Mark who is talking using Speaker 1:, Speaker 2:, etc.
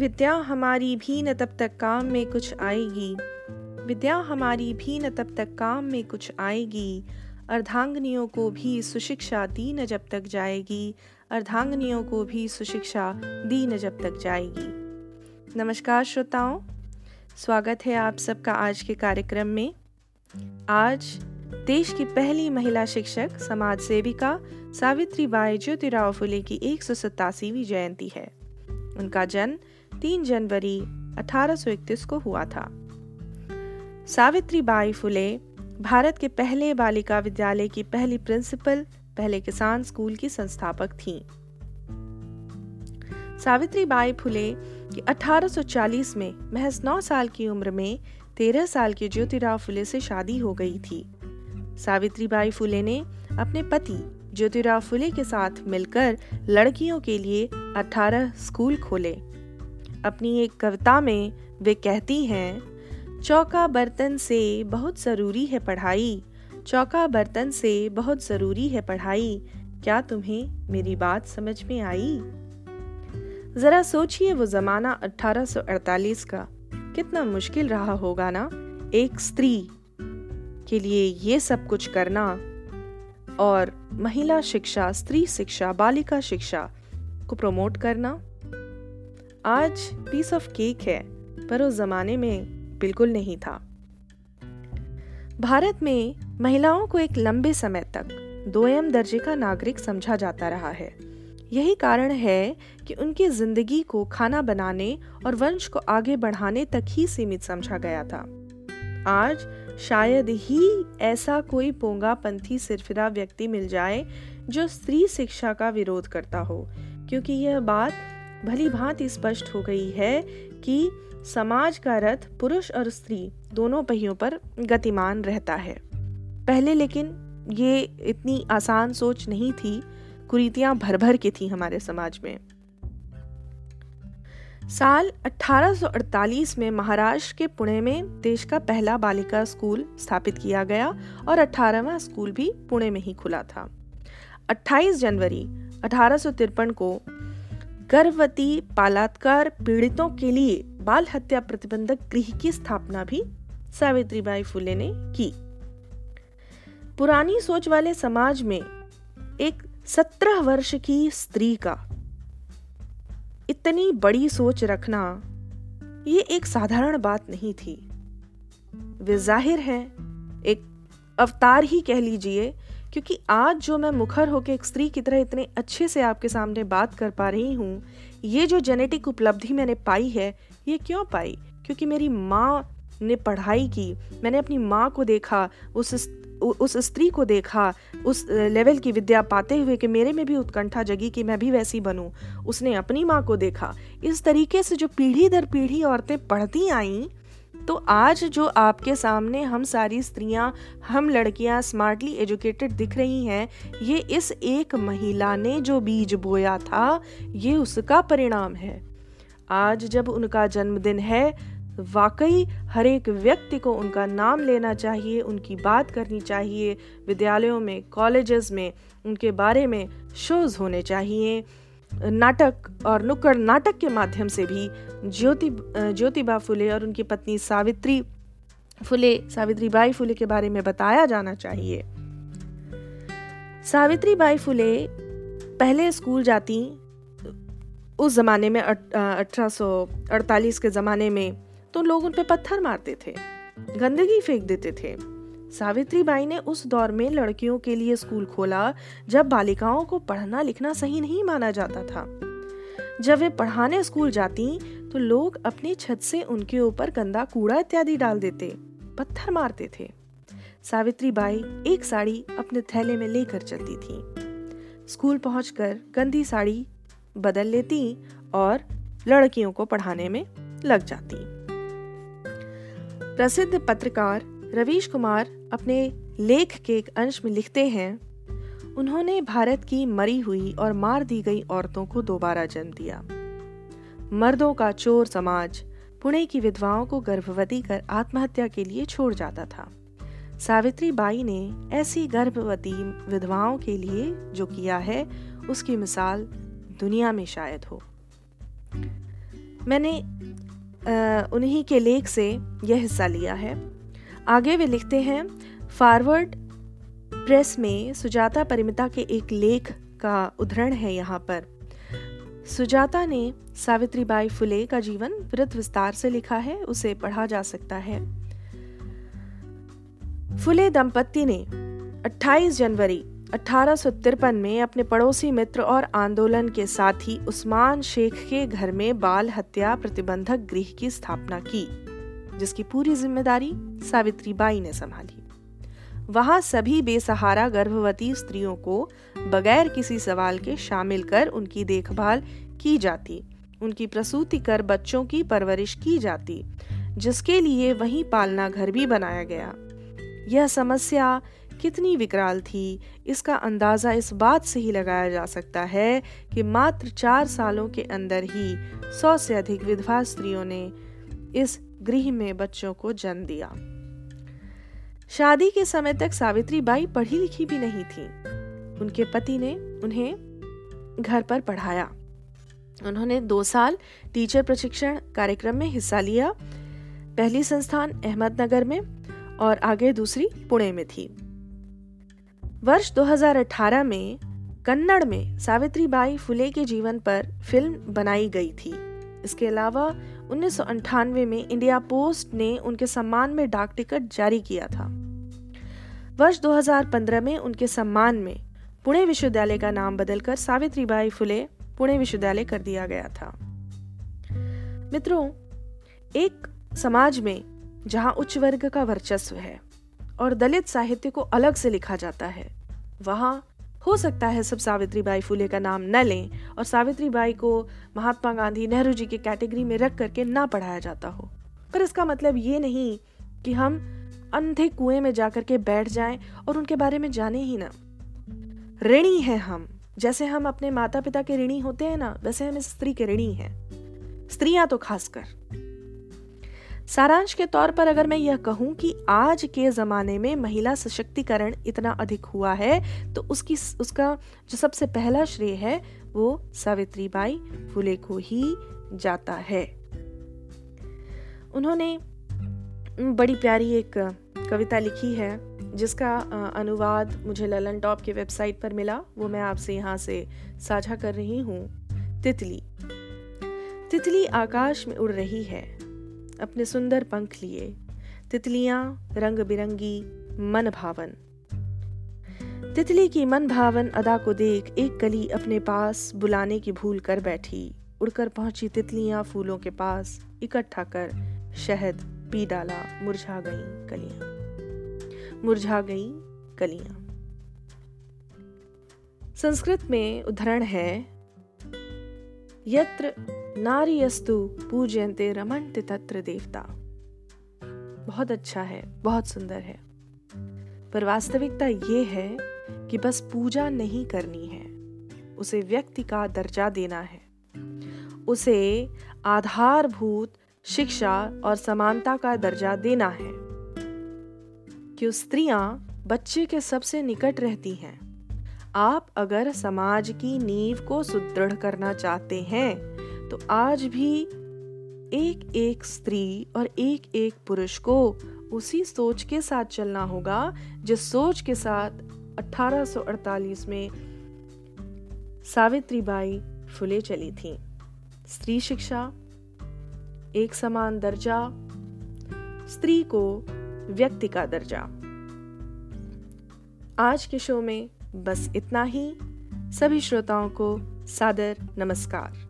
Speaker 1: विद्या हमारी भी न तब तक काम में कुछ आएगी। विद्या हमारी भी न तब तक काम में कुछ आएगी। अर्धांगनियों को भी सुशिक्षा दी न जब तक जाएगी। अर्धांगनियों को भी सुशिक्षा दी न जब तक जाएगी। नमस्कार श्रोताओं, स्वागत है आप सबका आज के कार्यक्रम में। आज देश की पहली महिला शिक्षक समाज सेविका सावित्री बाई ज्योतिराव फुले की एक जयंती है। उनका जन्म 3 जनवरी 1831 को हुआ था। सावित्री बाई फुले भारत के पहले बालिका विद्यालय की पहली प्रिंसिपल, पहले किसान स्कूल की संस्थापक थीं। सावित्री बाई फुले की 1840 में महज 9 साल की उम्र में 13 साल के ज्योतिराव फुले से शादी हो गई थी। सावित्री बाई फुले ने अपने पति ज्योतिराव फुले के साथ मिलकर लड़कियों के लिए 18 स्कूल खोले। अपनी एक कविता में वे कहती हैं, चौका बर्तन से बहुत ज़रूरी है पढ़ाई। चौका बर्तन से बहुत ज़रूरी है पढ़ाई। क्या तुम्हें मेरी बात समझ में आई? ज़रा सोचिए वो ज़माना 1848 का। कितना मुश्किल रहा होगा ना, एक स्त्री के लिए ये सब कुछ करना। और महिला शिक्षा, स्त्री शिक्षा, बालिका शिक्षा को प्रमोट करना। आज पीस ऑफ़ केक है, पर उस जमाने में बिल्कुल नहीं था। भारत में महिलाओं को एक लंबे समय तक दोयम दर्जे का नागरिक समझा जाता रहा है। यही कारण है कि उनकी ज़िंदगी को खाना बनाने और वंश को आगे बढ़ाने तक ही सीमित समझा गया था। आज शायद ही ऐसा कोई पोंगा पंथी सिरफिरा व्यक्ति मिल जाए जो स्त्री शिक्षा का विरोध करता हो, क्योंकि यह बात भली भांति स्पष्ट हो गई है कि समाज का रथ पुरुष और स्त्री दोनों पहियों पर गतिमान रहता है। पहले लेकिन ये इतनी आसान सोच नहीं थी। कुरीतियाँ भर भर की थी हमारे समाज में। साल 1848 में महाराष्ट्र के पुणे में देश का पहला बालिका स्कूल स्थापित किया गया और 18वां स्कूल भी पुणे में ही खुला था। 28 जनवरी अठारह को गर्भवती पालात्कार पीड़ितों के लिए बाल हत्या प्रतिबंधक गृह की स्थापना भी सावित्रीबाई फुले ने की। पुरानी सोच वाले समाज में एक सत्रह वर्ष की स्त्री का इतनी बड़ी सोच रखना, ये एक साधारण बात नहीं थी। वे ज़ाहिर है, एक अवतार ही कह लीजिए क्योंकि आज जो मैं मुखर होकर एक स्त्री की तरह इतने अच्छे से आपके सामने बात कर पा रही हूँ, ये जो जेनेटिक उपलब्धि मैंने पाई है, ये क्यों पाई? क्योंकि मेरी माँ ने पढ़ाई की, मैंने अपनी माँ को देखा, उस उस स्त्री को देखा, उस लेवल की विद्या पाते हुए कि मेरे में भी उत्कंठा जगी कि मैं भी वैसी बनूं। उसने अपनी माँ को देखा। इस तरीके से जो पीढ़ी दर पीढ़ी औरतें पढ़ती आईं तो आज जो आपके सामने हम सारी स्त्रियाँ, हम लड़कियाँ स्मार्टली एजुकेटेड दिख रही हैं, ये इस एक महिला ने जो बीज बोया था, ये उसका परिणाम है। आज जब उनका जन्मदिन है, वाकई हर एक व्यक्ति को उनका नाम लेना चाहिए, उनकी बात करनी चाहिए, विद्यालयों में, कॉलेजेस में, उनके बारे में शोज़ होने चाहिए। नाटक और नुक्कड़ नाटक के माध्यम से भी ज्योति, ज्योतिबा फुले और उनकी पत्नी सावित्री फुले सावित्री बाई फुले के बारे में बताया जाना चाहिए। सावित्री बाई फुले पहले स्कूल जाती, उस जमाने में अठारह के जमाने में तो लोग उन पे पत्थर मारते थे, गंदगी फेंक देते थे। सावित्री बाई ने उस दौर में लड़कियों के लिए स्कूल खोला, जब बालिकाओं को पढ़ना लिखना सही नहीं माना जाता था। जब वे पढ़ाने स्कूल जाती तो लोग अपनी छत से उनके ऊपर गंदा कूड़ा इत्यादि डाल देते, पत्थर मारते थे। सावित्री बाई एक साड़ी अपने थैले में लेकर चलती थी। स्कूल पहुंचकर गंदी साड़ी बदल लेती और लड़कियों को पढ़ाने में लग जाती। प्रसिद्ध पत्रकार रवीश कुमार अपने लेख के एक अंश में लिखते हैं, उन्होंने भारत की मरी हुई और मार दी गई औरतों को दोबारा जन्म दिया। मर्दों का चोर समाज पुणे की विधवाओं को गर्भवती कर आत्महत्या के लिए छोड़ जाता था। सावित्री बाई ने ऐसी गर्भवती विधवाओं के लिए जो किया है, उसकी मिसाल दुनिया में शायद हो। मैंने उन्हीं के लेख से यह हिस्सा लिया है। आगे वे लिखते हैं फॉरवर्ड प्रेस में सुजाता परिमिता के एक लेख का उदाहरण है यहाँ पर। सुजाता ने सावित्रीबाई फुले का जीवन वृद्ध विस्तार से लिखा है, उसे पढ़ा जा सकता है। फुले दंपत्ति ने 28 जनवरी अठारह में अपने पड़ोसी मित्र और आंदोलन के साथी उस्मान शेख के घर में बाल हत्या प्रतिबंधक गृह की स्थापना की। जिसकी पूरी ज़िम्मेदारी सावित्री बाई ने संभाली। वहाँ सभी बेसहारा गर्भवती स्त्रियों को बगैर किसी सवाल के शामिल कर उनकी देखभाल की जाती। उनकी प्रसूति कर बच्चों की परवरिश की जाती, जिसके लिए वहीं पालना घर भी बनाया गया। यह समस्या कितनी विकराल थी, इसका अंदाज़ा इस बात से ही लगाया जा सकता है कि मात्र चार सालों के अंदर ही सौ से अधिक विधवा स्त्रियों ने इस गृह में बच्चों को जन्म दिया। शादी के समय तक सावित्री बाई पढ़ी लिखी भी नहीं थी। उनके पति ने उन्हें घर पर पढ़ाया। उन्होंने दो साल टीचर प्रशिक्षण कार्यक्रम में हिस्सा लिया। पहली संस्थान अहमदनगर में और आगे दूसरी पुणे में थी। वर्ष 2018 में कन्नड़ में सावित्री बाई फुले के जीवन पर फ़िल्म बनाई गई थी। इसके अलावा उन्नीस में इंडिया पोस्ट ने उनके सम्मान में डाक टिकट जारी किया था। वर्ष 2015 में उनके सम्मान में पुणे विश्वविद्यालय का नाम बदलकर सावित्रीबाई फुले पुणे विश्वविद्यालय कर दिया गया था। मित्रों, एक समाज में जहाँ उच्च वर्ग का वर्चस्व है और दलित साहित्य को अलग से लिखा जाता है, वहाँ हो सकता है सब सावित्री बाई फुले का नाम न लें और सावित्री बाई को महात्मा गांधी नेहरू जी के कैटेगरी में रख करके ना पढ़ाया जाता हो। पर इसका मतलब ये नहीं कि हम अंधे कुएँ में जाकर के बैठ जाएँ और उनके बारे में जाने ही ना। ऋणी हैं हम। जैसे हम अपने माता पिता के ऋणी होते हैं ना, वैसे हम इस स्त्री के ऋणी हैं। स्त्रियाँ तो खासकर। सारांश के तौर पर अगर मैं यह कहूँ कि आज के ज़माने में महिला सशक्तिकरण इतना अधिक हुआ है तो उसकी उसका जो सबसे पहला श्रेय है, वो सावित्री बाई फुले को ही जाता है। उन्होंने बड़ी प्यारी एक कविता लिखी है, जिसका अनुवाद मुझे ललन टॉप की वेबसाइट पर मिला, वो मैं आपसे यहाँ से साझा कर रही हूँ। तितली। तितली आकाश में उड़ रही है। अपने सुंदर पंख लिए। तितलियाँ रंग बिरंगी मन भावन तितली की मन भावन अदा को देख एक कली अपने पास बुलाने की भूल कर बैठी। उड़कर पहुँची तितलियाँ फूलों के पास, इकट्ठा कर शहद पी डाला, मुरझा गई कलियाँ। मुरझा गई कलियाँ। संस्कृत में उदाहरण है, यत्र नारीयस्तु पूजयन्ते रमणते तत्र देवता। बहुत अच्छा है, बहुत सुंदर है। पर वास्तविकता ये है कि बस पूजा नहीं करनी है। उसे व्यक्ति का दर्जा देना है। उसे आधारभूत शिक्षा और समानता का दर्जा देना है। कि स्त्रियाँ बच्चे के सबसे निकट रहती हैं। आप अगर समाज की नींव को सुदृढ़ करना चाहते हैं तो आज भी एक एक स्त्री और एक एक पुरुष को उसी सोच के साथ चलना होगा, जिस सोच के साथ 1848 में सावित्री बाई फुले चली थी। स्त्री शिक्षा, एक समान दर्जा, स्त्री को व्यक्ति का दर्जा। आज के शो में बस इतना ही। सभी श्रोताओं को सादर नमस्कार।